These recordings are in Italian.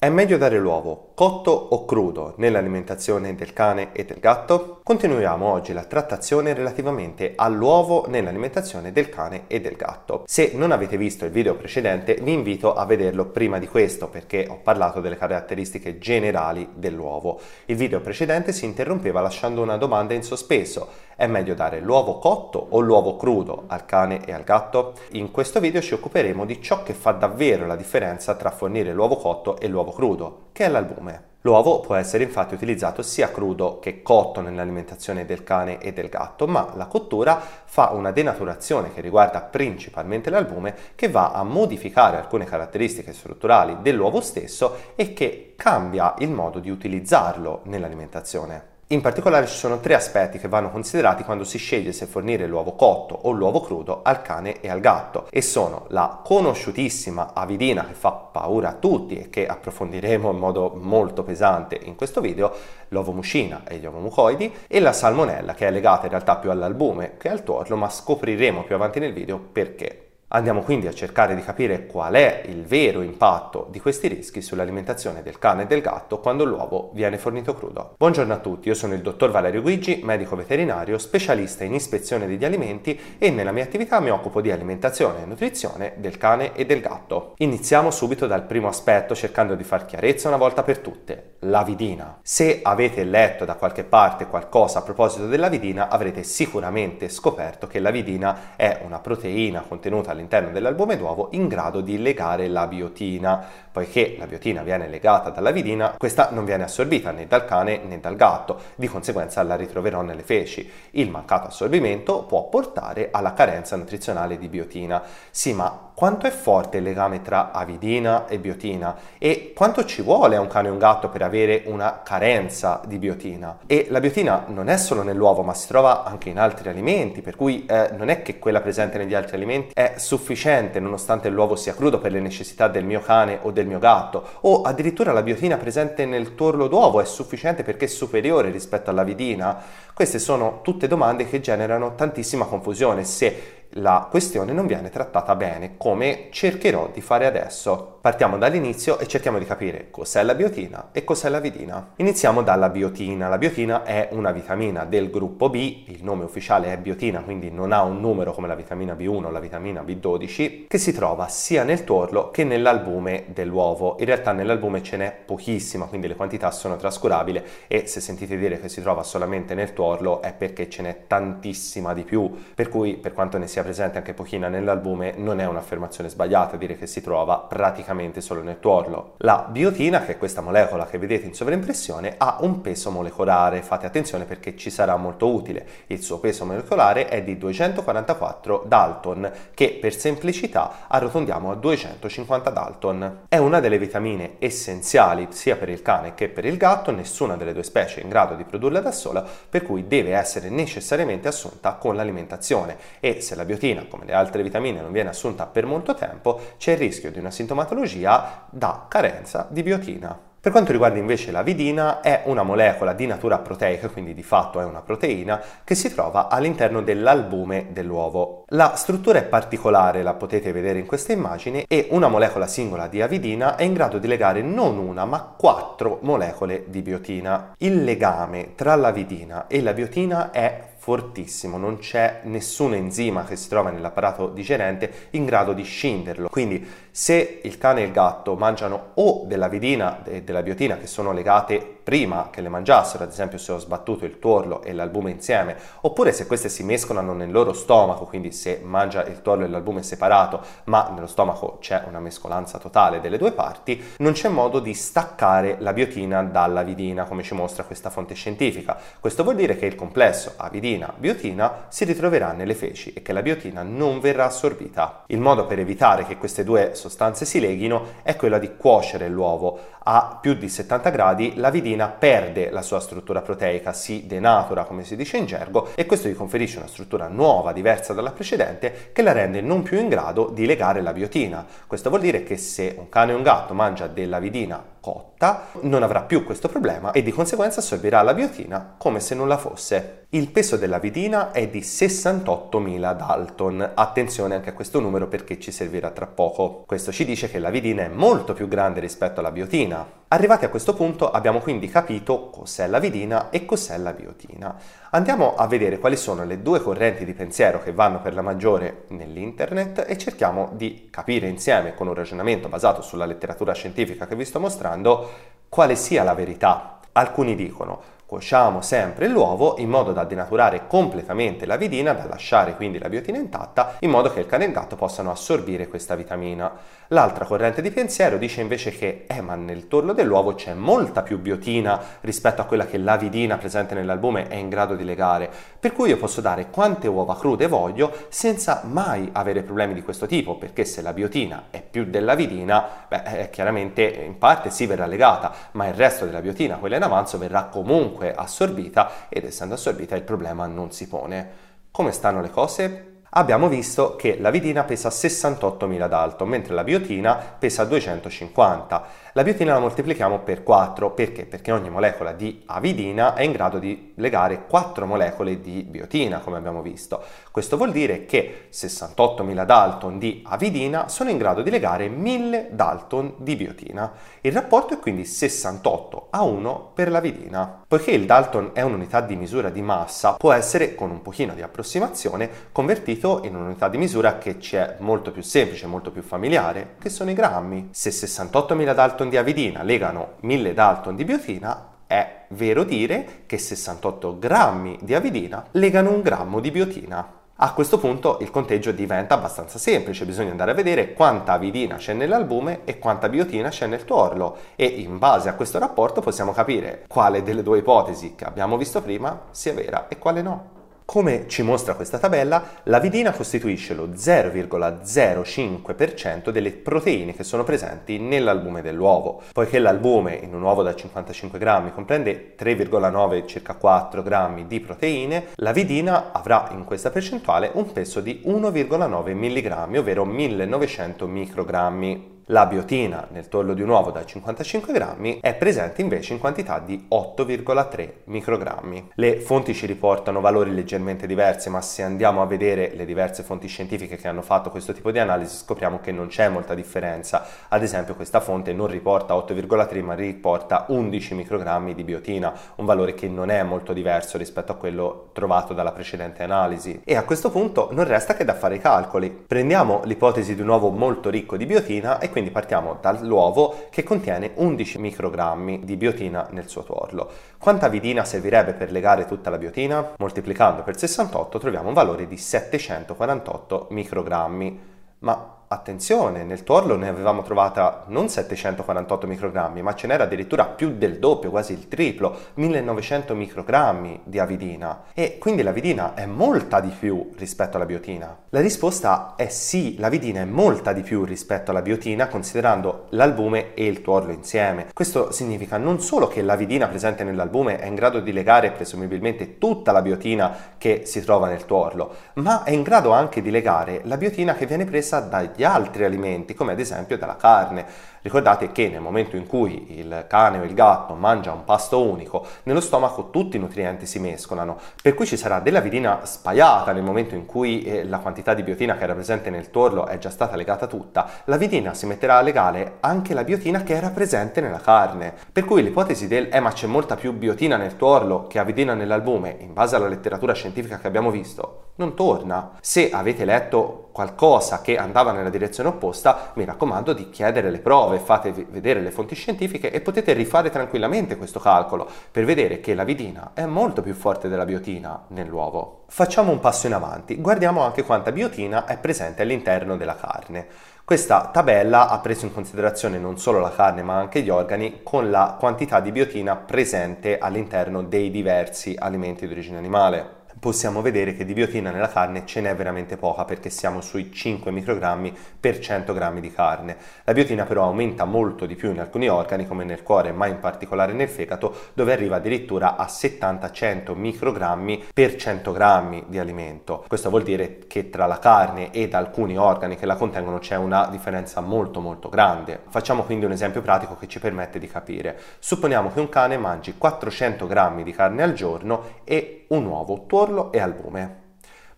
È meglio dare l'uovo cotto o crudo nell'alimentazione del cane e del gatto? Continuiamo oggi la trattazione relativamente all'uovo nell'alimentazione del cane e del gatto. Se non avete visto il video precedente vi invito a vederlo prima di questo perché ho parlato delle caratteristiche generali dell'uovo. Il video precedente si interrompeva lasciando una domanda in sospeso. È meglio dare l'uovo cotto o l'uovo crudo al cane e al gatto? In questo video ci occuperemo di ciò che fa davvero la differenza tra fornire l'uovo cotto e l'uovo l'uovo crudo, che è l'albume. L'uovo può essere infatti utilizzato sia crudo che cotto nell'alimentazione del cane e del gatto, ma la cottura fa una denaturazione che riguarda principalmente l'albume che va a modificare alcune caratteristiche strutturali dell'uovo stesso e che cambia il modo di utilizzarlo nell'alimentazione. In particolare ci sono tre aspetti che vanno considerati quando si sceglie se fornire l'uovo cotto o l'uovo crudo al cane e al gatto e sono la conosciutissima avidina che fa paura a tutti e che approfondiremo in modo molto pesante in questo video, l'ovo mucina e gli ovomucoidi e la salmonella che è legata in realtà più all'albume che al tuorlo ma scopriremo più avanti nel video perché. Andiamo quindi a cercare di capire qual è il vero impatto di questi rischi sull'alimentazione del cane e del gatto quando l'uovo viene fornito crudo. Buongiorno a tutti, io sono il dottor Valerio Guigi, medico veterinario, specialista in ispezione degli alimenti e nella mia attività mi occupo di alimentazione e nutrizione del cane e del gatto. Iniziamo subito dal primo aspetto cercando di far chiarezza una volta per tutte, l'avidina. Se avete letto da qualche parte qualcosa a proposito dell'avidina avrete sicuramente scoperto che l'avidina è una proteina contenuta all'interno dell'albume d'uovo in grado di legare la biotina. Poiché la biotina viene legata dalla vidina, questa non viene assorbita né dal cane né dal gatto, di conseguenza la ritroverò nelle feci. Il mancato assorbimento può portare alla carenza nutrizionale di biotina. Sì, ma quanto è forte il legame tra avidina e biotina e quanto ci vuole a un cane e un gatto per avere una carenza di biotina. E la biotina non è solo nell'uovo, ma si trova anche in altri alimenti, per cui eh, non è che quella presente negli altri alimenti è sufficiente nonostante l'uovo sia crudo per le necessità del mio cane o del mio gatto, o addirittura la biotina presente nel tuorlo d'uovo è sufficiente perché è superiore rispetto all'avidina. Queste sono tutte domande che generano tantissima confusione se la questione non viene trattata bene, come cercherò di fare adesso. Partiamo dall'inizio e cerchiamo di capire cos'è la biotina e cos'è la vidina. Iniziamo dalla biotina. La biotina è una vitamina del gruppo B, il nome ufficiale è biotina, quindi non ha un numero come la vitamina B1 o la vitamina B12, che si trova sia nel tuorlo che nell'albume dell'uovo. In realtà nell'albume ce n'è pochissima, quindi le quantità sono trascurabili e se sentite dire che si trova solamente nel tuorlo è perché ce n'è tantissima di più, per cui per quanto ne sia presente anche pochina nell'albume non è un'affermazione sbagliata dire che si trova praticamente solo nel tuorlo. La biotina, che è questa molecola che vedete in sovraimpressione, ha un peso molecolare, fate attenzione perché ci sarà molto utile. Il suo peso molecolare è di 244 Dalton, che per semplicità arrotondiamo a 250 Dalton. È una delle vitamine essenziali sia per il cane che per il gatto, nessuna delle due specie è in grado di produrla da sola, per cui deve essere necessariamente assunta con l'alimentazione e se la biotina, come le altre vitamine, non viene assunta per molto tempo, c'è il rischio di una sintomatologia da carenza di biotina. Per quanto riguarda invece la vidina, è una molecola di natura proteica, quindi di fatto è una proteina, che si trova all'interno dell'albume dell'uovo. La struttura è particolare, la potete vedere in questa immagine, e una molecola singola di avidina è in grado di legare non una ma quattro molecole di biotina. Il legame tra la vidina e la biotina è fortissimo, non c'è nessun enzima che si trova nell'apparato digerente in grado di scinderlo. Quindi se il cane e il gatto mangiano o della vidina e della biotina che sono legate prima che le mangiassero, ad esempio se ho sbattuto il tuorlo e l'albume insieme, oppure se queste si mescolano nel loro stomaco, quindi se mangia il tuorlo e l'albume separato, ma nello stomaco c'è una mescolanza totale delle due parti, non c'è modo di staccare la biotina dalla vidina, come ci mostra questa fonte scientifica. Questo vuol dire che il complesso avidina-biotina si ritroverà nelle feci e che la biotina non verrà assorbita. Il modo per evitare che queste due sostanze si leghino è quello di cuocere l'uovo a più di 70 gradi, la vidina perde la sua struttura proteica, si denatura come si dice in gergo e questo gli conferisce una struttura nuova, diversa dalla precedente, che la rende non più in grado di legare la biotina. Questo vuol dire che se un cane o un gatto mangia della vidina cotta non avrà più questo problema e di conseguenza assorbirà la biotina come se nulla fosse. Il peso della vidina è di 68.000 Dalton. Attenzione anche a questo numero perché ci servirà tra poco. Questo ci dice che la vidina è molto più grande rispetto alla biotina. Arrivati a questo punto abbiamo quindi capito cos'è la vidina e cos'è la biotina. Andiamo a vedere quali sono le due correnti di pensiero che vanno per la maggiore nell'internet e cerchiamo di capire insieme con un ragionamento basato sulla letteratura scientifica che vi sto mostrando quale sia la verità. Alcuni dicono Cuociamo sempre l'uovo in modo da denaturare completamente la vidina, da lasciare quindi la biotina intatta, in modo che il cane e il gatto possano assorbire questa vitamina. L'altra corrente di pensiero dice invece che eh, ma nel torlo dell'uovo c'è molta più biotina rispetto a quella che la vidina presente nell'albume è in grado di legare, per cui io posso dare quante uova crude voglio senza mai avere problemi di questo tipo, perché se la biotina è più della vidina, beh, eh, chiaramente in parte sì verrà legata, ma il resto della biotina, quella in avanzo, verrà comunque assorbita ed essendo assorbita il problema non si pone. Come stanno le cose? abbiamo visto che la vidina pesa 68.000 Dalton, mentre la biotina pesa 250. La biotina la moltiplichiamo per 4, perché? Perché ogni molecola di avidina è in grado di legare 4 molecole di biotina, come abbiamo visto. Questo vuol dire che 68.000 Dalton di avidina sono in grado di legare 1000 Dalton di biotina. Il rapporto è quindi 68 a 1 per l'avidina. Poiché il Dalton è un'unità di misura di massa, può essere, con un pochino di approssimazione, convertito in un'unità di misura che ci è molto più semplice, molto più familiare, che sono i grammi. Se 68.000 Dalton Dalton di avidina legano 1000 Dalton di biotina, è vero dire che 68 grammi di avidina legano un grammo di biotina. A questo punto il conteggio diventa abbastanza semplice, bisogna andare a vedere quanta avidina c'è nell'albume e quanta biotina c'è nel tuorlo e in base a questo rapporto possiamo capire quale delle due ipotesi che abbiamo visto prima sia vera e quale no. Come ci mostra questa tabella, la vidina costituisce lo 0,05% delle proteine che sono presenti nell'albume dell'uovo. Poiché l'albume in un uovo da 55 grammi comprende 3,9 circa 4 grammi di proteine, la vidina avrà in questa percentuale un peso di 1,9 mg, ovvero 1900 microgrammi. La biotina nel torlo di un uovo da 55 grammi è presente invece in quantità di 8,3 microgrammi. Le fonti ci riportano valori leggermente diversi, ma se andiamo a vedere le diverse fonti scientifiche che hanno fatto questo tipo di analisi scopriamo che non c'è molta differenza. Ad esempio questa fonte non riporta 8,3 ma riporta 11 microgrammi di biotina, un valore che non è molto diverso rispetto a quello trovato dalla precedente analisi. E a questo punto non resta che da fare i calcoli. Prendiamo l'ipotesi di un uovo molto ricco di biotina e quindi partiamo dall'uovo che contiene 11 microgrammi di biotina nel suo tuorlo. Quanta vidina servirebbe per legare tutta la biotina? Moltiplicando per 68 troviamo un valore di 748 microgrammi. Ma Attenzione, nel tuorlo ne avevamo trovata non 748 microgrammi, ma ce n'era addirittura più del doppio, quasi il triplo, 1900 microgrammi di avidina. E quindi l'avidina è molta di più rispetto alla biotina. La risposta è sì, l'avidina è molta di più rispetto alla biotina, considerando l'albume e il tuorlo insieme. Questo significa non solo che l'avidina presente nell'albume è in grado di legare presumibilmente tutta la biotina che si trova nel tuorlo, ma è in grado anche di legare la biotina che viene presa dagli altri alimenti, come ad esempio dalla carne. Ricordate che nel momento in cui il cane o il gatto mangia un pasto unico, nello stomaco tutti i nutrienti si mescolano, per cui ci sarà della vidina spaiata nel momento in cui eh, la quantità di biotina che era presente nel torlo è già stata legata tutta, la vidina si metterà a legare anche la biotina che era presente nella carne. Per cui l'ipotesi del eh ma c'è molta più biotina nel tuorlo che avidina nell'albume, in base alla letteratura scientifica che abbiamo visto, non torna. Se avete letto qualcosa che andava nella direzione opposta, mi raccomando di chiedere le prove, fate vedere le fonti scientifiche e potete rifare tranquillamente questo calcolo per vedere che la vidina è molto più forte della biotina nell'uovo. Facciamo un passo in avanti, guardiamo anche quanta biotina è presente all'interno della carne. Questa tabella ha preso in considerazione non solo la carne ma anche gli organi con la quantità di biotina presente all'interno dei diversi alimenti di origine animale. Possiamo vedere che di biotina nella carne ce n'è veramente poca perché siamo sui 5 microgrammi per 100 grammi di carne. La biotina però aumenta molto di più in alcuni organi come nel cuore ma in particolare nel fegato dove arriva addirittura a 70-100 microgrammi per 100 grammi di alimento. Questo vuol dire che tra la carne ed alcuni organi che la contengono c'è una differenza molto molto grande. Facciamo quindi un esempio pratico che ci permette di capire. Supponiamo che un cane mangi 400 grammi di carne al giorno e un uovo, tuorlo e albume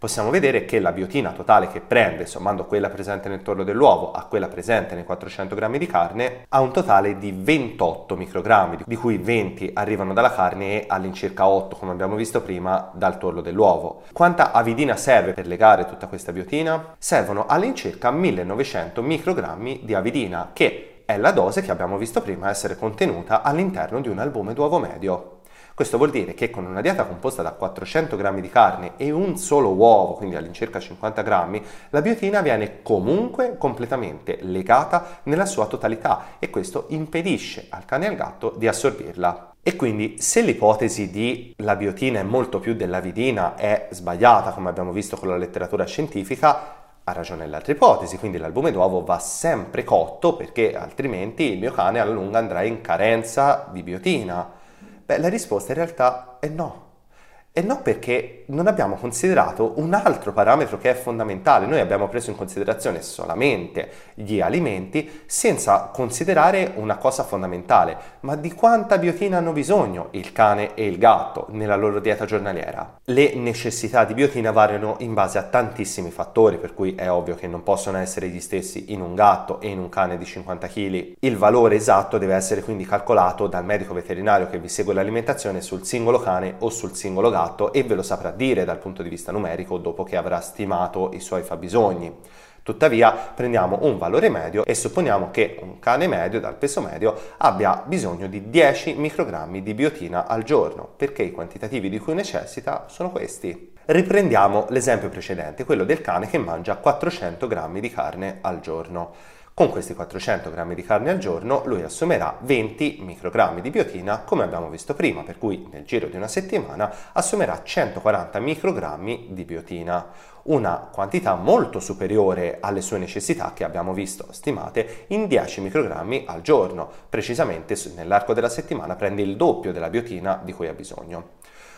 possiamo vedere che la biotina totale che prende, sommando quella presente nel torlo dell'uovo a quella presente nei 400 grammi di carne, ha un totale di 28 microgrammi, di cui 20 arrivano dalla carne e all'incirca 8, come abbiamo visto prima, dal torlo dell'uovo. Quanta avidina serve per legare tutta questa biotina? Servono all'incirca 1900 microgrammi di avidina, che è la dose che abbiamo visto prima essere contenuta all'interno di un albume d'uovo medio. Questo vuol dire che con una dieta composta da 400 g di carne e un solo uovo, quindi all'incirca 50 grammi, la biotina viene comunque completamente legata nella sua totalità e questo impedisce al cane e al gatto di assorbirla. E quindi se l'ipotesi di la biotina è molto più della vidina è sbagliata, come abbiamo visto con la letteratura scientifica, ha ragione l'altra ipotesi, quindi l'albume d'uovo va sempre cotto perché altrimenti il mio cane alla lunga andrà in carenza di biotina. Beh, la risposta in realtà è no. E no perché non abbiamo considerato un altro parametro che è fondamentale. Noi abbiamo preso in considerazione solamente gli alimenti senza considerare una cosa fondamentale. Ma di quanta biotina hanno bisogno il cane e il gatto nella loro dieta giornaliera? Le necessità di biotina variano in base a tantissimi fattori, per cui è ovvio che non possono essere gli stessi in un gatto e in un cane di 50 kg. Il valore esatto deve essere quindi calcolato dal medico veterinario che vi segue l'alimentazione sul singolo cane o sul singolo gatto fatto e ve lo saprà dire dal punto di vista numerico dopo che avrà stimato i suoi fabbisogni. Tuttavia prendiamo un valore medio e supponiamo che un cane medio dal peso medio abbia bisogno di 10 microgrammi di biotina al giorno, perché i quantitativi di cui necessita sono questi. Riprendiamo l'esempio precedente, quello del cane che mangia 400 grammi di carne al giorno. Con questi 400 grammi di carne al giorno lui assumerà 20 microgrammi di biotina come abbiamo visto prima, per cui nel giro di una settimana assumerà 140 microgrammi di biotina, una quantità molto superiore alle sue necessità che abbiamo visto stimate in 10 microgrammi al giorno, precisamente nell'arco della settimana prende il doppio della biotina di cui ha bisogno.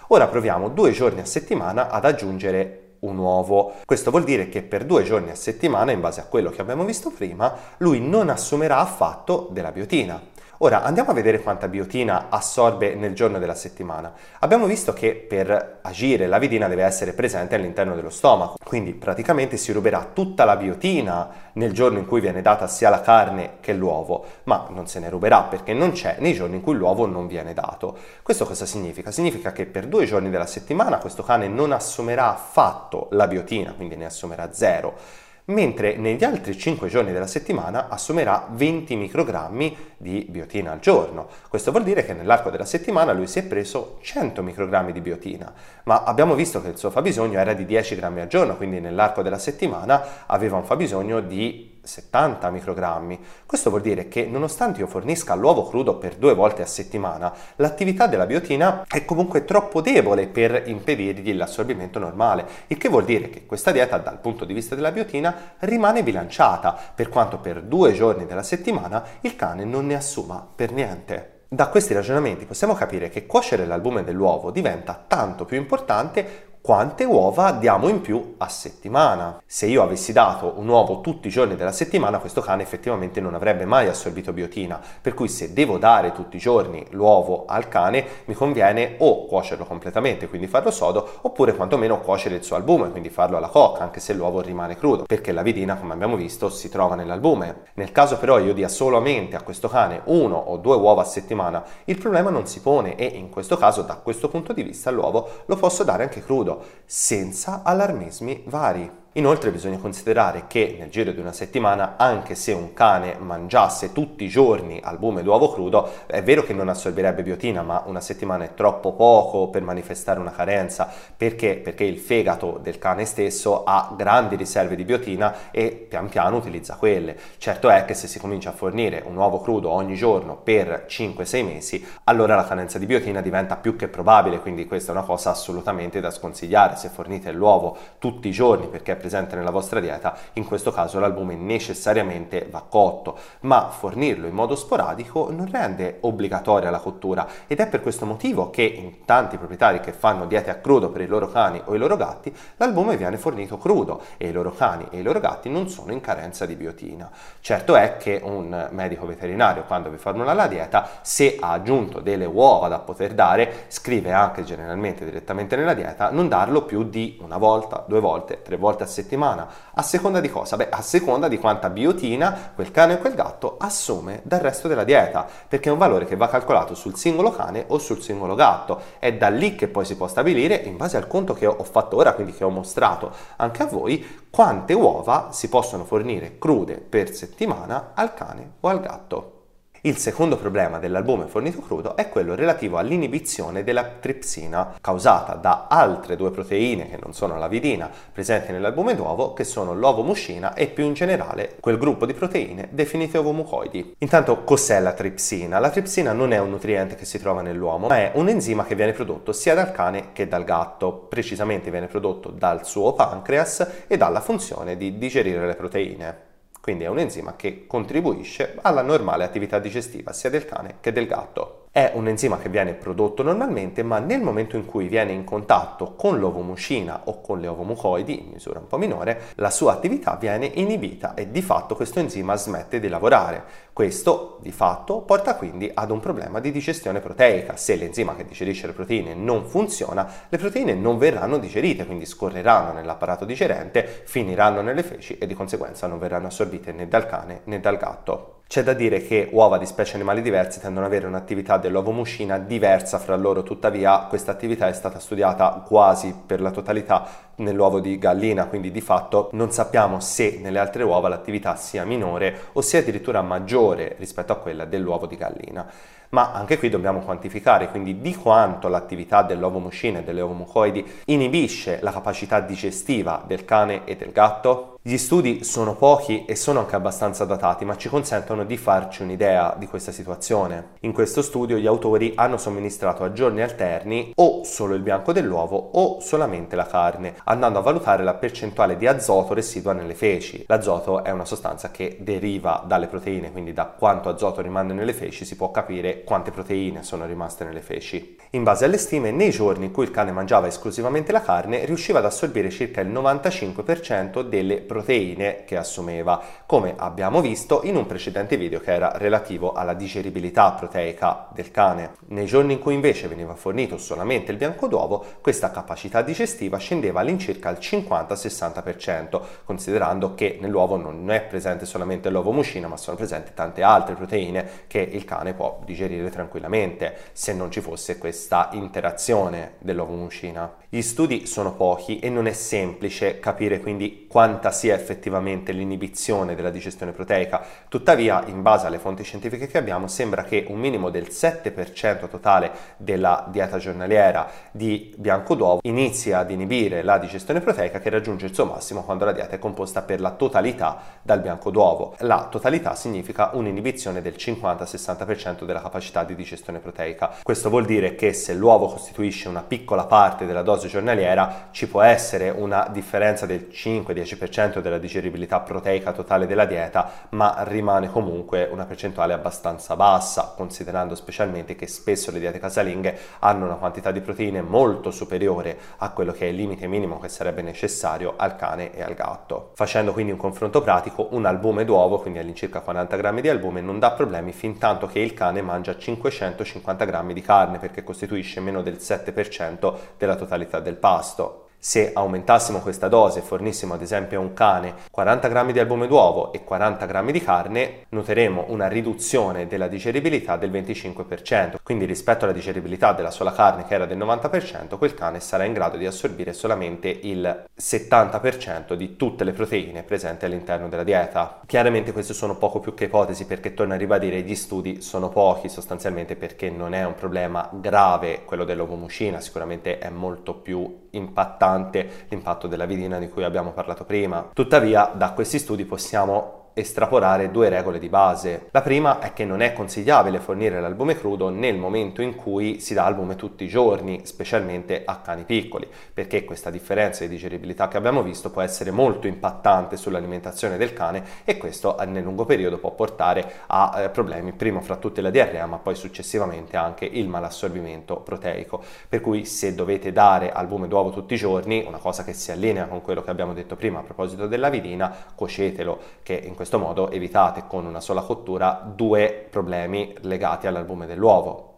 Ora proviamo due giorni a settimana ad aggiungere un uovo. Questo vuol dire che per due giorni a settimana, in base a quello che abbiamo visto prima, lui non assumerà affatto della biotina. Ora andiamo a vedere quanta biotina assorbe nel giorno della settimana. Abbiamo visto che per agire la vidina deve essere presente all'interno dello stomaco, quindi praticamente si ruberà tutta la biotina nel giorno in cui viene data sia la carne che l'uovo, ma non se ne ruberà perché non c'è nei giorni in cui l'uovo non viene dato. Questo cosa significa? Significa che per due giorni della settimana questo cane non assumerà affatto la biotina, quindi ne assumerà zero mentre negli altri 5 giorni della settimana assumerà 20 microgrammi di biotina al giorno. Questo vuol dire che nell'arco della settimana lui si è preso 100 microgrammi di biotina, ma abbiamo visto che il suo fabbisogno era di 10 grammi al giorno, quindi nell'arco della settimana aveva un fabbisogno di 70 microgrammi. Questo vuol dire che nonostante io fornisca l'uovo crudo per due volte a settimana, l'attività della biotina è comunque troppo debole per impedirgli l'assorbimento normale, il che vuol dire che questa dieta dal punto di vista della biotina rimane bilanciata, per quanto per due giorni della settimana il cane non ne assuma per niente. Da questi ragionamenti possiamo capire che cuocere l'albume dell'uovo diventa tanto più importante quante uova diamo in più a settimana. Se io avessi dato un uovo tutti i giorni della settimana, questo cane effettivamente non avrebbe mai assorbito biotina, per cui se devo dare tutti i giorni l'uovo al cane, mi conviene o cuocerlo completamente, quindi farlo sodo, oppure quantomeno cuocere il suo albume, quindi farlo alla cocca, anche se l'uovo rimane crudo, perché la vidina, come abbiamo visto, si trova nell'albume. Nel caso però io dia solamente a questo cane uno o due uova a settimana, il problema non si pone e in questo caso, da questo punto di vista, l'uovo lo posso dare anche crudo senza allarmismi vari. Inoltre bisogna considerare che nel giro di una settimana, anche se un cane mangiasse tutti i giorni albume d'uovo crudo, è vero che non assorbirebbe biotina, ma una settimana è troppo poco per manifestare una carenza. Perché? Perché il fegato del cane stesso ha grandi riserve di biotina e pian piano utilizza quelle. Certo è che se si comincia a fornire un uovo crudo ogni giorno per 5-6 mesi, allora la carenza di biotina diventa più che probabile, quindi questa è una cosa assolutamente da sconsigliare. Se fornite l'uovo tutti i giorni perché presente nella vostra dieta, in questo caso l'albume necessariamente va cotto, ma fornirlo in modo sporadico non rende obbligatoria la cottura ed è per questo motivo che in tanti proprietari che fanno diete a crudo per i loro cani o i loro gatti, l'albume viene fornito crudo e i loro cani e i loro gatti non sono in carenza di biotina. Certo è che un medico veterinario quando vi formula la dieta, se ha aggiunto delle uova da poter dare, scrive anche generalmente direttamente nella dieta non darlo più di una volta, due volte, tre volte a settimana. A seconda di cosa? Beh, a seconda di quanta biotina quel cane o quel gatto assume dal resto della dieta, perché è un valore che va calcolato sul singolo cane o sul singolo gatto. È da lì che poi si può stabilire, in base al conto che ho fatto ora, quindi che ho mostrato anche a voi, quante uova si possono fornire crude per settimana al cane o al gatto. Il secondo problema dell'albume fornito crudo è quello relativo all'inibizione della tripsina, causata da altre due proteine che non sono la vidina presenti nell'albume d'uovo, che sono l'ovomucina e più in generale quel gruppo di proteine definite ovomucoidi. Intanto cos'è la tripsina? La tripsina non è un nutriente che si trova nell'uomo, ma è un enzima che viene prodotto sia dal cane che dal gatto, precisamente viene prodotto dal suo pancreas e dalla funzione di digerire le proteine. Quindi è un enzima che contribuisce alla normale attività digestiva sia del cane che del gatto. È un enzima che viene prodotto normalmente, ma nel momento in cui viene in contatto con l'ovomucina o con le ovomucoidi, in misura un po' minore, la sua attività viene inibita e di fatto questo enzima smette di lavorare. Questo di fatto porta quindi ad un problema di digestione proteica. Se l'enzima che digerisce le proteine non funziona, le proteine non verranno digerite, quindi scorreranno nell'apparato digerente, finiranno nelle feci e di conseguenza non verranno assorbite né dal cane né dal gatto. C'è da dire che uova di specie animali diverse tendono ad avere un'attività dell'ovomucina diversa fra loro, tuttavia questa attività è stata studiata quasi per la totalità nell'uovo di gallina, quindi di fatto non sappiamo se nelle altre uova l'attività sia minore o sia addirittura maggiore rispetto a quella dell'uovo di gallina ma anche qui dobbiamo quantificare, quindi di quanto l'attività dell'ovomucina e delle ovomucoidi inibisce la capacità digestiva del cane e del gatto? Gli studi sono pochi e sono anche abbastanza datati, ma ci consentono di farci un'idea di questa situazione. In questo studio gli autori hanno somministrato a giorni alterni o solo il bianco dell'uovo o solamente la carne, andando a valutare la percentuale di azoto residua nelle feci. L'azoto è una sostanza che deriva dalle proteine, quindi da quanto azoto rimane nelle feci si può capire quante proteine sono rimaste nelle feci. In base alle stime, nei giorni in cui il cane mangiava esclusivamente la carne, riusciva ad assorbire circa il 95% delle proteine che assumeva, come abbiamo visto in un precedente video che era relativo alla digeribilità proteica del cane. Nei giorni in cui invece veniva fornito solamente il bianco d'uovo, questa capacità digestiva scendeva all'incirca al 50-60%, considerando che nell'uovo non è presente solamente l'uovo mucina, ma sono presenti tante altre proteine che il cane può digerire digerire tranquillamente se non ci fosse questa interazione dell'ovomucina. Gli studi sono pochi e non è semplice capire quindi quanta sia effettivamente l'inibizione della digestione proteica, tuttavia in base alle fonti scientifiche che abbiamo sembra che un minimo del 7% totale della dieta giornaliera di bianco d'uovo inizi ad inibire la digestione proteica che raggiunge il suo massimo quando la dieta è composta per la totalità dal bianco d'uovo. La totalità significa un'inibizione del 50-60% della capacità di digestione proteica. Questo vuol dire che se l'uovo costituisce una piccola parte della dose giornaliera ci può essere una differenza del 5-10% della digeribilità proteica totale della dieta, ma rimane comunque una percentuale abbastanza bassa, considerando specialmente che spesso le diete casalinghe hanno una quantità di proteine molto superiore a quello che è il limite minimo che sarebbe necessario al cane e al gatto. Facendo quindi un confronto pratico, un albume d'uovo, quindi all'incirca 40 grammi di albume, non dà problemi fin tanto che il cane mangia mangia 550 grammi di carne perché costituisce meno del 7% della totalità del pasto. Se aumentassimo questa dose e fornissimo ad esempio a un cane 40 grammi di albume d'uovo e 40 grammi di carne, noteremo una riduzione della digeribilità del 25%. Quindi rispetto alla digeribilità della sola carne che era del 90%, quel cane sarà in grado di assorbire solamente il 70% di tutte le proteine presenti all'interno della dieta. Chiaramente queste sono poco più che ipotesi perché torno a ribadire gli studi sono pochi sostanzialmente perché non è un problema grave quello dell'ovomucina, sicuramente è molto più impattante l'impatto della vidina di cui abbiamo parlato prima. Tuttavia da questi studi possiamo estrapolare due regole di base. La prima è che non è consigliabile fornire l'albume crudo nel momento in cui si dà albume tutti i giorni, specialmente a cani piccoli, perché questa differenza di digeribilità che abbiamo visto può essere molto impattante sull'alimentazione del cane e questo nel lungo periodo può portare a eh, problemi, prima fra tutti la diarrea, ma poi successivamente anche il malassorbimento proteico. Per cui se dovete dare albume d'uovo tutti i giorni, una cosa che si allinea con quello che abbiamo detto prima a proposito della vidina, cuocetelo, che in questo modo evitate con una sola cottura due problemi legati all'albume dell'uovo.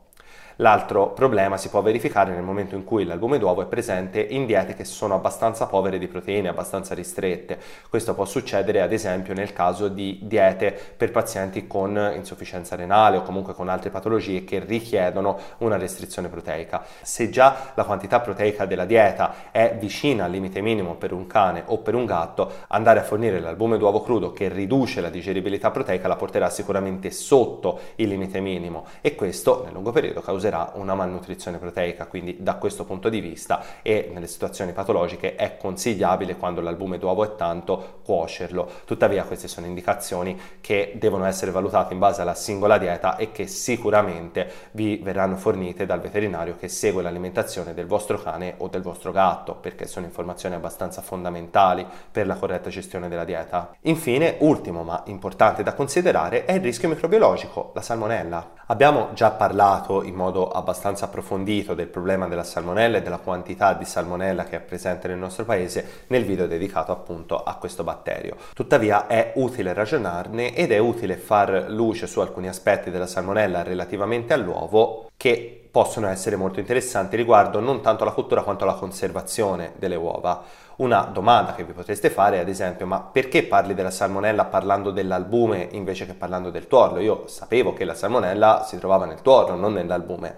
L'altro problema si può verificare nel momento in cui l'albume d'uovo è presente in diete che sono abbastanza povere di proteine, abbastanza ristrette. Questo può succedere ad esempio nel caso di diete per pazienti con insufficienza renale o comunque con altre patologie che richiedono una restrizione proteica. Se già la quantità proteica della dieta è vicina al limite minimo per un cane o per un gatto, andare a fornire l'albume d'uovo crudo che riduce la digeribilità proteica la porterà sicuramente sotto il limite minimo e questo nel lungo periodo causerà causerà una malnutrizione proteica, quindi da questo punto di vista e nelle situazioni patologiche è consigliabile quando l'albume d'uovo è tanto cuocerlo. Tuttavia queste sono indicazioni che devono essere valutate in base alla singola dieta e che sicuramente vi verranno fornite dal veterinario che segue l'alimentazione del vostro cane o del vostro gatto, perché sono informazioni abbastanza fondamentali per la corretta gestione della dieta. Infine, ultimo ma importante da considerare è il rischio microbiologico, la salmonella. Abbiamo già parlato in modo modo abbastanza approfondito del problema della salmonella e della quantità di salmonella che è presente nel nostro paese nel video dedicato appunto a questo batterio. Tuttavia è utile ragionarne ed è utile far luce su alcuni aspetti della salmonella relativamente all'uovo che possono essere molto interessanti riguardo non tanto alla cottura quanto alla conservazione delle uova. Una domanda che vi potreste fare è ad esempio ma perché parli della salmonella parlando dell'albume invece che parlando del tuorlo? Io sapevo che la salmonella si trovava nel tuorlo, non nell'albume.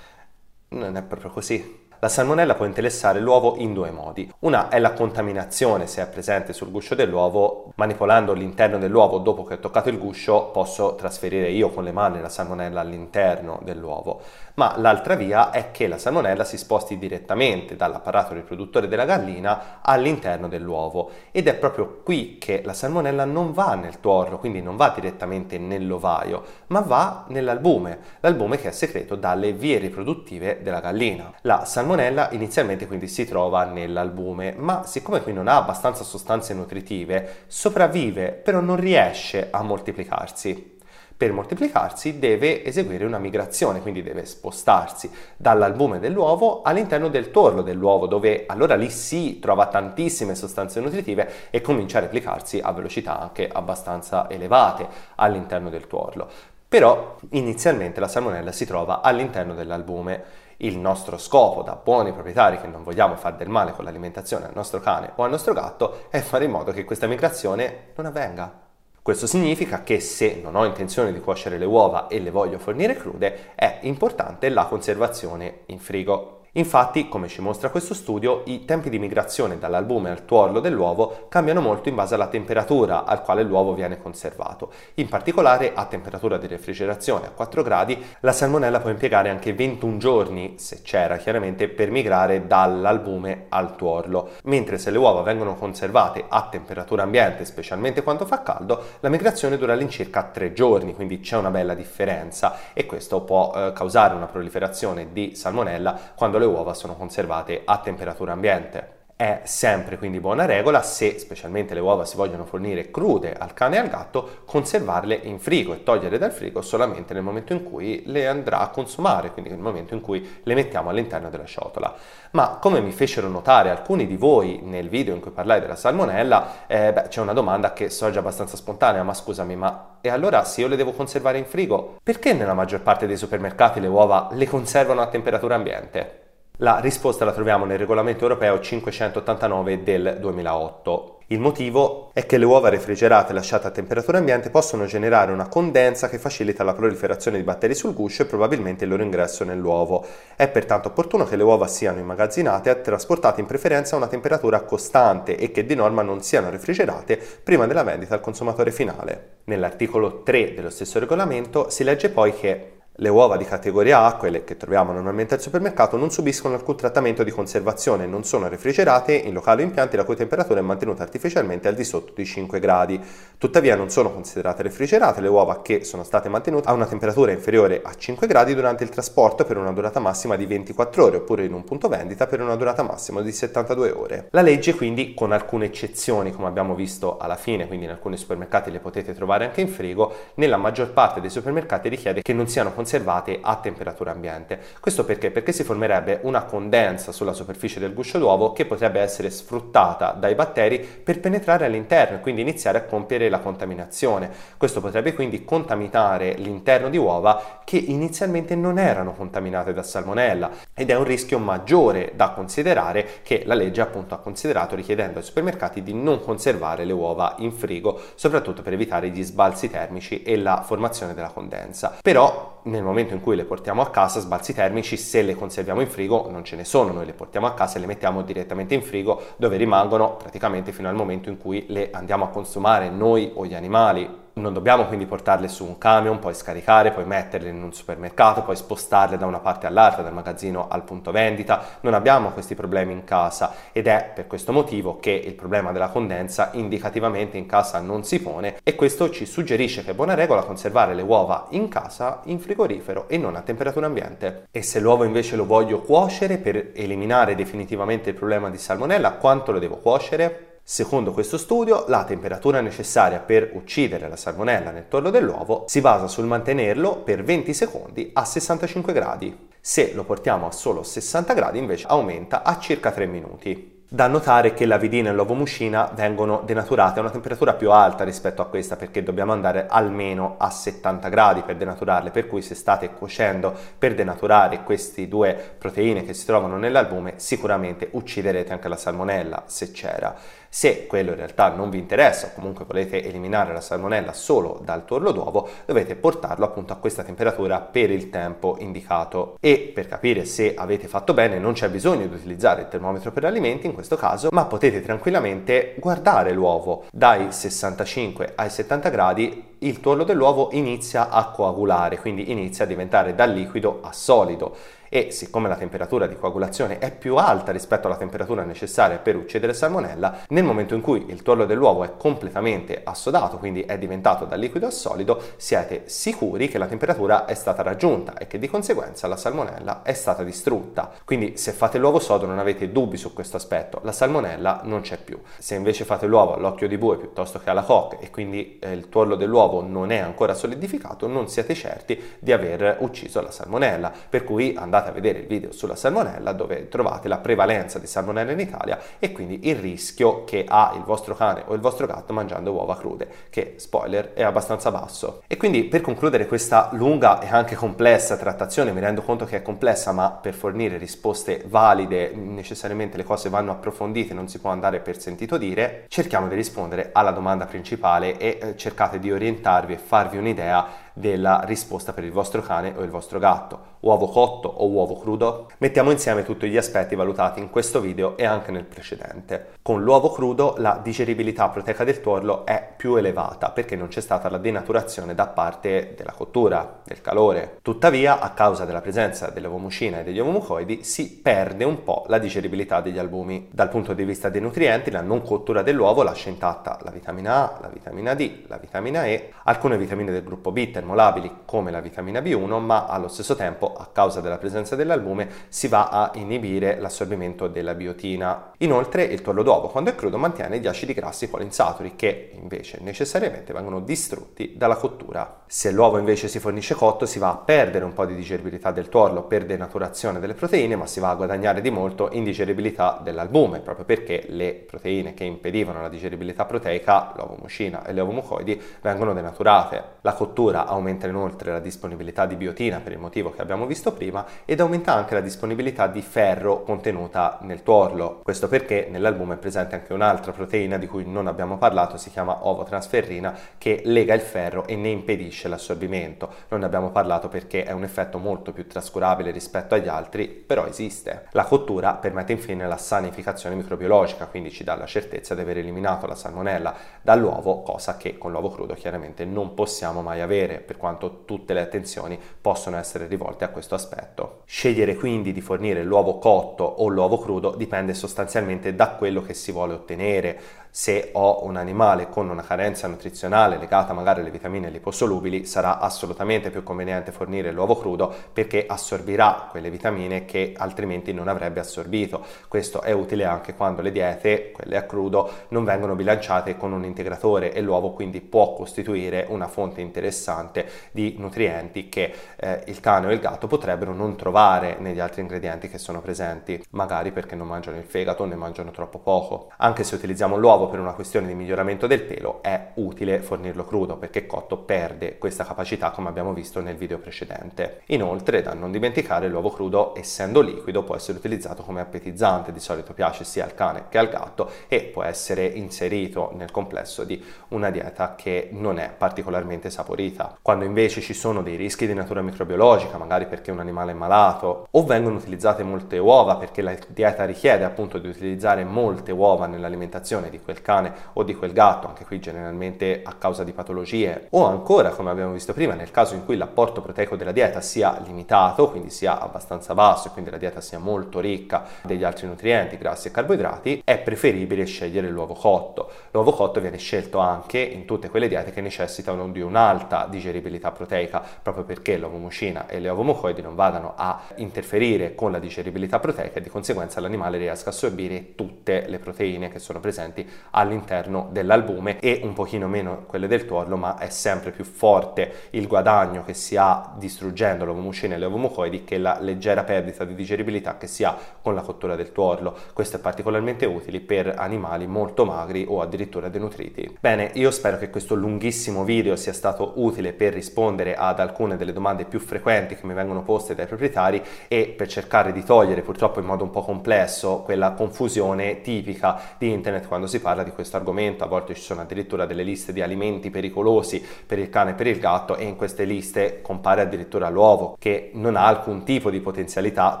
Non è proprio così. La salmonella può interessare l'uovo in due modi. Una è la contaminazione se è presente sul guscio dell'uovo. Manipolando l'interno dell'uovo dopo che ho toccato il guscio posso trasferire io con le mani la salmonella all'interno dell'uovo. Ma l'altra via è che la salmonella si sposti direttamente dall'apparato riproduttore della gallina all'interno dell'uovo ed è proprio qui che la salmonella non va nel tuorlo, quindi non va direttamente nell'ovaio, ma va nell'albume, l'albume che è secreto dalle vie riproduttive della gallina. La salmonella salmonella inizialmente quindi si trova nell'albume, ma siccome qui non ha abbastanza sostanze nutritive, sopravvive, però non riesce a moltiplicarsi. Per moltiplicarsi deve eseguire una migrazione, quindi deve spostarsi dall'albume dell'uovo all'interno del torlo dell'uovo, dove allora lì si trova tantissime sostanze nutritive e comincia a replicarsi a velocità anche abbastanza elevate all'interno del tuorlo. Però inizialmente la salmonella si trova all'interno dell'albume il nostro scopo da buoni proprietari che non vogliamo fare del male con l'alimentazione al nostro cane o al nostro gatto è fare in modo che questa migrazione non avvenga. Questo significa che se non ho intenzione di cuocere le uova e le voglio fornire crude, è importante la conservazione in frigo. Infatti, come ci mostra questo studio, i tempi di migrazione dall'albume al tuorlo dell'uovo cambiano molto in base alla temperatura al quale l'uovo viene conservato. In particolare, a temperatura di refrigerazione a 4 gradi, la salmonella può impiegare anche 21 giorni, se c'era chiaramente, per migrare dall'albume al tuorlo, mentre se le uova vengono conservate a temperatura ambiente, specialmente quando fa caldo, la migrazione dura all'incirca 3 giorni, quindi c'è una bella differenza e questo può eh, causare una proliferazione di salmonella quando le le uova sono conservate a temperatura ambiente. È sempre quindi buona regola, se specialmente le uova si vogliono fornire crude al cane e al gatto, conservarle in frigo e togliere dal frigo solamente nel momento in cui le andrà a consumare, quindi nel momento in cui le mettiamo all'interno della ciotola. Ma come mi fecero notare alcuni di voi nel video in cui parlai della salmonella, eh, beh, c'è una domanda che sorge abbastanza spontanea, ma scusami, ma e allora se io le devo conservare in frigo, perché nella maggior parte dei supermercati le uova le conservano a temperatura ambiente? La risposta la troviamo nel regolamento europeo 589 del 2008. Il motivo è che le uova refrigerate lasciate a temperatura ambiente possono generare una condensa che facilita la proliferazione di batteri sul guscio e probabilmente il loro ingresso nell'uovo. È pertanto opportuno che le uova siano immagazzinate e trasportate in preferenza a una temperatura costante e che di norma non siano refrigerate prima della vendita al consumatore finale. Nell'articolo 3 dello stesso regolamento si legge poi che le uova di categoria A, quelle che troviamo normalmente al supermercato, non subiscono alcun trattamento di conservazione, non sono refrigerate in locali o impianti la cui temperatura è mantenuta artificialmente al di sotto di 5 gradi. Tuttavia non sono considerate refrigerate le uova che sono state mantenute a una temperatura inferiore a 5 gradi durante il trasporto per una durata massima di 24 ore oppure in un punto vendita per una durata massima di 72 ore. La legge quindi con alcune eccezioni come abbiamo visto alla fine, quindi in alcuni supermercati le potete trovare anche in frigo, nella maggior parte dei supermercati richiede che non siano considerate conservate a temperatura ambiente. Questo perché? Perché si formerebbe una condensa sulla superficie del guscio d'uovo che potrebbe essere sfruttata dai batteri per penetrare all'interno e quindi iniziare a compiere la contaminazione. Questo potrebbe quindi contaminare l'interno di uova che inizialmente non erano contaminate da salmonella ed è un rischio maggiore da considerare che la legge appunto ha considerato richiedendo ai supermercati di non conservare le uova in frigo, soprattutto per evitare gli sbalzi termici e la formazione della condensa. Però nel momento in cui le portiamo a casa, sbalzi termici, se le conserviamo in frigo non ce ne sono, noi le portiamo a casa e le mettiamo direttamente in frigo dove rimangono praticamente fino al momento in cui le andiamo a consumare noi o gli animali non dobbiamo quindi portarle su un camion, poi scaricare, poi metterle in un supermercato, poi spostarle da una parte all'altra, dal magazzino al punto vendita. Non abbiamo questi problemi in casa ed è per questo motivo che il problema della condensa indicativamente in casa non si pone e questo ci suggerisce che è buona regola conservare le uova in casa in frigorifero e non a temperatura ambiente. E se l'uovo invece lo voglio cuocere per eliminare definitivamente il problema di salmonella, quanto lo devo cuocere? Secondo questo studio, la temperatura necessaria per uccidere la salmonella nel torlo dell'uovo si basa sul mantenerlo per 20 secondi a 65 gradi. Se lo portiamo a solo 60 gradi invece aumenta a circa 3 minuti. Da notare che la vidina e l'ovomucina vengono denaturate a una temperatura più alta rispetto a questa perché dobbiamo andare almeno a 70 gradi per denaturarle, per cui se state cuocendo per denaturare queste due proteine che si trovano nell'albume sicuramente ucciderete anche la salmonella se c'era. Se quello in realtà non vi interessa o comunque volete eliminare la salmonella solo dal tuorlo d'uovo, dovete portarlo appunto a questa temperatura per il tempo indicato. E per capire se avete fatto bene non c'è bisogno di utilizzare il termometro per alimenti in questo caso, ma potete tranquillamente guardare l'uovo dai 65 ai 70 gradi il tuorlo dell'uovo inizia a coagulare, quindi inizia a diventare da liquido a solido e siccome la temperatura di coagulazione è più alta rispetto alla temperatura necessaria per uccidere salmonella, nel momento in cui il tuorlo dell'uovo è completamente assodato, quindi è diventato da liquido a solido, siete sicuri che la temperatura è stata raggiunta e che di conseguenza la salmonella è stata distrutta. Quindi se fate l'uovo sodo non avete dubbi su questo aspetto, la salmonella non c'è più. Se invece fate l'uovo all'occhio di bue piuttosto che alla coque e quindi eh, il tuorlo dell'uovo non è ancora solidificato, non siete certi di aver ucciso la salmonella, per cui andate a vedere il video sulla salmonella dove trovate la prevalenza di salmonella in Italia e quindi il rischio che ha il vostro cane o il vostro gatto mangiando uova crude, che spoiler è abbastanza basso. E quindi per concludere questa lunga e anche complessa trattazione, mi rendo conto che è complessa, ma per fornire risposte valide necessariamente le cose vanno approfondite, non si può andare per sentito dire, cerchiamo di rispondere alla domanda principale e eh, cercate di orientarvi e farvi un'idea della risposta per il vostro cane o il vostro gatto. Uovo cotto o uovo crudo? Mettiamo insieme tutti gli aspetti valutati in questo video e anche nel precedente. Con l'uovo crudo la digeribilità proteica del tuorlo è più elevata perché non c'è stata la denaturazione da parte della cottura, del calore. Tuttavia, a causa della presenza dell'ovomucina e degli ovomucoidi, si perde un po' la digeribilità degli albumi. Dal punto di vista dei nutrienti, la non cottura dell'uovo lascia intatta la vitamina A, la vitamina D, la vitamina E, alcune vitamine del gruppo B termolabili come la vitamina B1, ma allo stesso tempo a causa della presenza dell'albume si va a inibire l'assorbimento della biotina. Inoltre il tuorlo d'uovo quando è crudo mantiene gli acidi grassi polinsaturi che invece necessariamente vengono distrutti dalla cottura. Se l'uovo invece si fornisce cotto si va a perdere un po' di digeribilità del tuorlo per denaturazione delle proteine ma si va a guadagnare di molto in digeribilità dell'albume proprio perché le proteine che impedivano la digeribilità proteica, l'ovomucina e le ovomucoidi vengono denaturate. La cottura aumenta inoltre la disponibilità di biotina per il motivo che abbiamo visto prima ed aumenta anche la disponibilità di ferro contenuta nel tuorlo. Questo perché nell'albume è presente anche un'altra proteina di cui non abbiamo parlato, si chiama ovotransferrina, che lega il ferro e ne impedisce l'assorbimento. Non ne abbiamo parlato perché è un effetto molto più trascurabile rispetto agli altri, però esiste. La cottura permette infine la sanificazione microbiologica, quindi ci dà la certezza di aver eliminato la salmonella dall'uovo, cosa che con l'uovo crudo chiaramente non possiamo mai avere, per quanto tutte le attenzioni possono essere rivolte a questo aspetto. Scegliere quindi di fornire l'uovo cotto o l'uovo crudo dipende sostanzialmente da quello che si vuole ottenere se ho un animale con una carenza nutrizionale legata magari alle vitamine liposolubili, sarà assolutamente più conveniente fornire l'uovo crudo perché assorbirà quelle vitamine che altrimenti non avrebbe assorbito. Questo è utile anche quando le diete, quelle a crudo, non vengono bilanciate con un integratore e l'uovo quindi può costituire una fonte interessante di nutrienti che eh, il cane o il gatto potrebbero non trovare negli altri ingredienti che sono presenti, magari perché non mangiano il fegato o ne mangiano troppo poco. Anche se utilizziamo l'uovo l'uovo per una questione di miglioramento del pelo è utile fornirlo crudo perché cotto perde questa capacità come abbiamo visto nel video precedente. Inoltre da non dimenticare l'uovo crudo essendo liquido può essere utilizzato come appetizzante, di solito piace sia al cane che al gatto e può essere inserito nel complesso di una dieta che non è particolarmente saporita. Quando invece ci sono dei rischi di natura microbiologica, magari perché un animale è malato o vengono utilizzate molte uova perché la dieta richiede appunto di utilizzare molte uova nell'alimentazione di quel quel cane o di quel gatto, anche qui generalmente a causa di patologie, o ancora, come abbiamo visto prima, nel caso in cui l'apporto proteico della dieta sia limitato, quindi sia abbastanza basso e quindi la dieta sia molto ricca degli altri nutrienti, grassi e carboidrati, è preferibile scegliere l'uovo cotto. L'uovo cotto viene scelto anche in tutte quelle diete che necessitano di un'alta digeribilità proteica, proprio perché l'ovomucina e le ovomucoidi non vadano a interferire con la digeribilità proteica e di conseguenza l'animale riesca a assorbire tutte le proteine che sono presenti all'interno dell'albume e un pochino meno quelle del tuorlo, ma è sempre più forte il guadagno che si ha distruggendo l'ovomucina e le ovomucoidi che la leggera perdita di digeribilità che si ha con la cottura del tuorlo. Questo è particolarmente utile per animali molto magri o addirittura denutriti. Bene, io spero che questo lunghissimo video sia stato utile per rispondere ad alcune delle domande più frequenti che mi vengono poste dai proprietari e per cercare di togliere purtroppo in modo un po' complesso quella confusione tipica di internet quando si parla di questo argomento, a volte ci sono addirittura delle liste di alimenti pericolosi per il cane e per il gatto e in queste liste compare addirittura l'uovo che non ha alcun tipo di potenzialità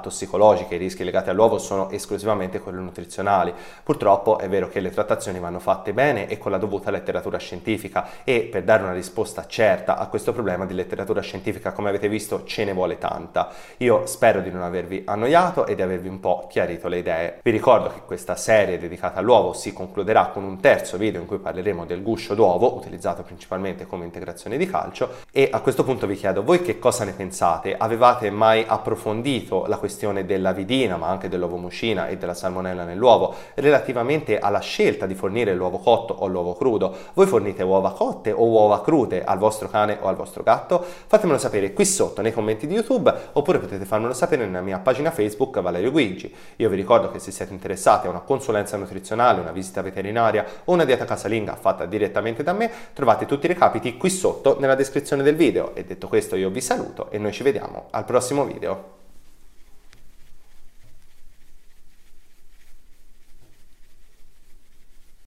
tossicologica, i rischi legati all'uovo sono esclusivamente quelli nutrizionali. Purtroppo è vero che le trattazioni vanno fatte bene e con la dovuta letteratura scientifica e per dare una risposta certa a questo problema di letteratura scientifica come avete visto ce ne vuole tanta. Io spero di non avervi annoiato e di avervi un po' chiarito le idee. Vi ricordo che questa serie dedicata all'uovo si concluderà con un terzo video in cui parleremo del guscio d'uovo, utilizzato principalmente come integrazione di calcio, e a questo punto vi chiedo voi che cosa ne pensate? Avevate mai approfondito la questione della vidina, ma anche dell'ovomucina e della salmonella nell'uovo, relativamente alla scelta di fornire l'uovo cotto o l'uovo crudo? Voi fornite uova cotte o uova crude al vostro cane o al vostro gatto? Fatemelo sapere qui sotto nei commenti di YouTube oppure potete farmelo sapere nella mia pagina Facebook Valerio Guigi. Io vi ricordo che se siete interessati a una consulenza nutrizionale, una visita veterinaria, veterinaria o una dieta casalinga fatta direttamente da me, trovate tutti i recapiti qui sotto nella descrizione del video. E detto questo io vi saluto e noi ci vediamo al prossimo video.